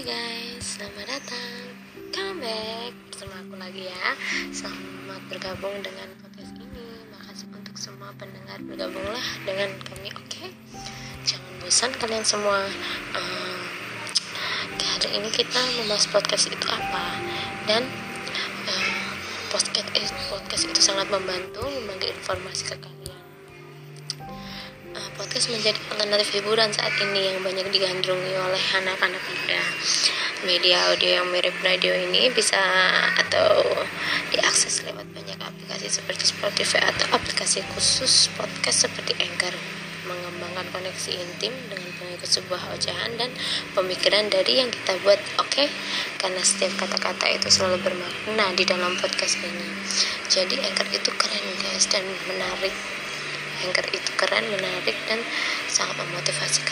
Hai guys, selamat datang. Come back bersama aku lagi ya. Selamat bergabung dengan podcast ini. Makasih untuk semua pendengar Bergabunglah dengan kami, oke? Okay? Jangan bosan kalian semua. Um, Hari ini kita membahas podcast itu apa? Dan um, podcast, podcast itu sangat membantu Membagi informasi ke kalian podcast menjadi alternatif hiburan saat ini yang banyak digandrungi oleh anak-anak muda. Media audio yang mirip radio ini bisa atau diakses lewat banyak aplikasi seperti Spotify atau aplikasi khusus podcast seperti Anchor mengembangkan koneksi intim dengan pengikut sebuah ocehan dan pemikiran dari yang kita buat oke okay? karena setiap kata-kata itu selalu bermakna di dalam podcast ini jadi Anchor itu keren guys dan menarik Anchor itu keren, menarik dan sangat memotivasi.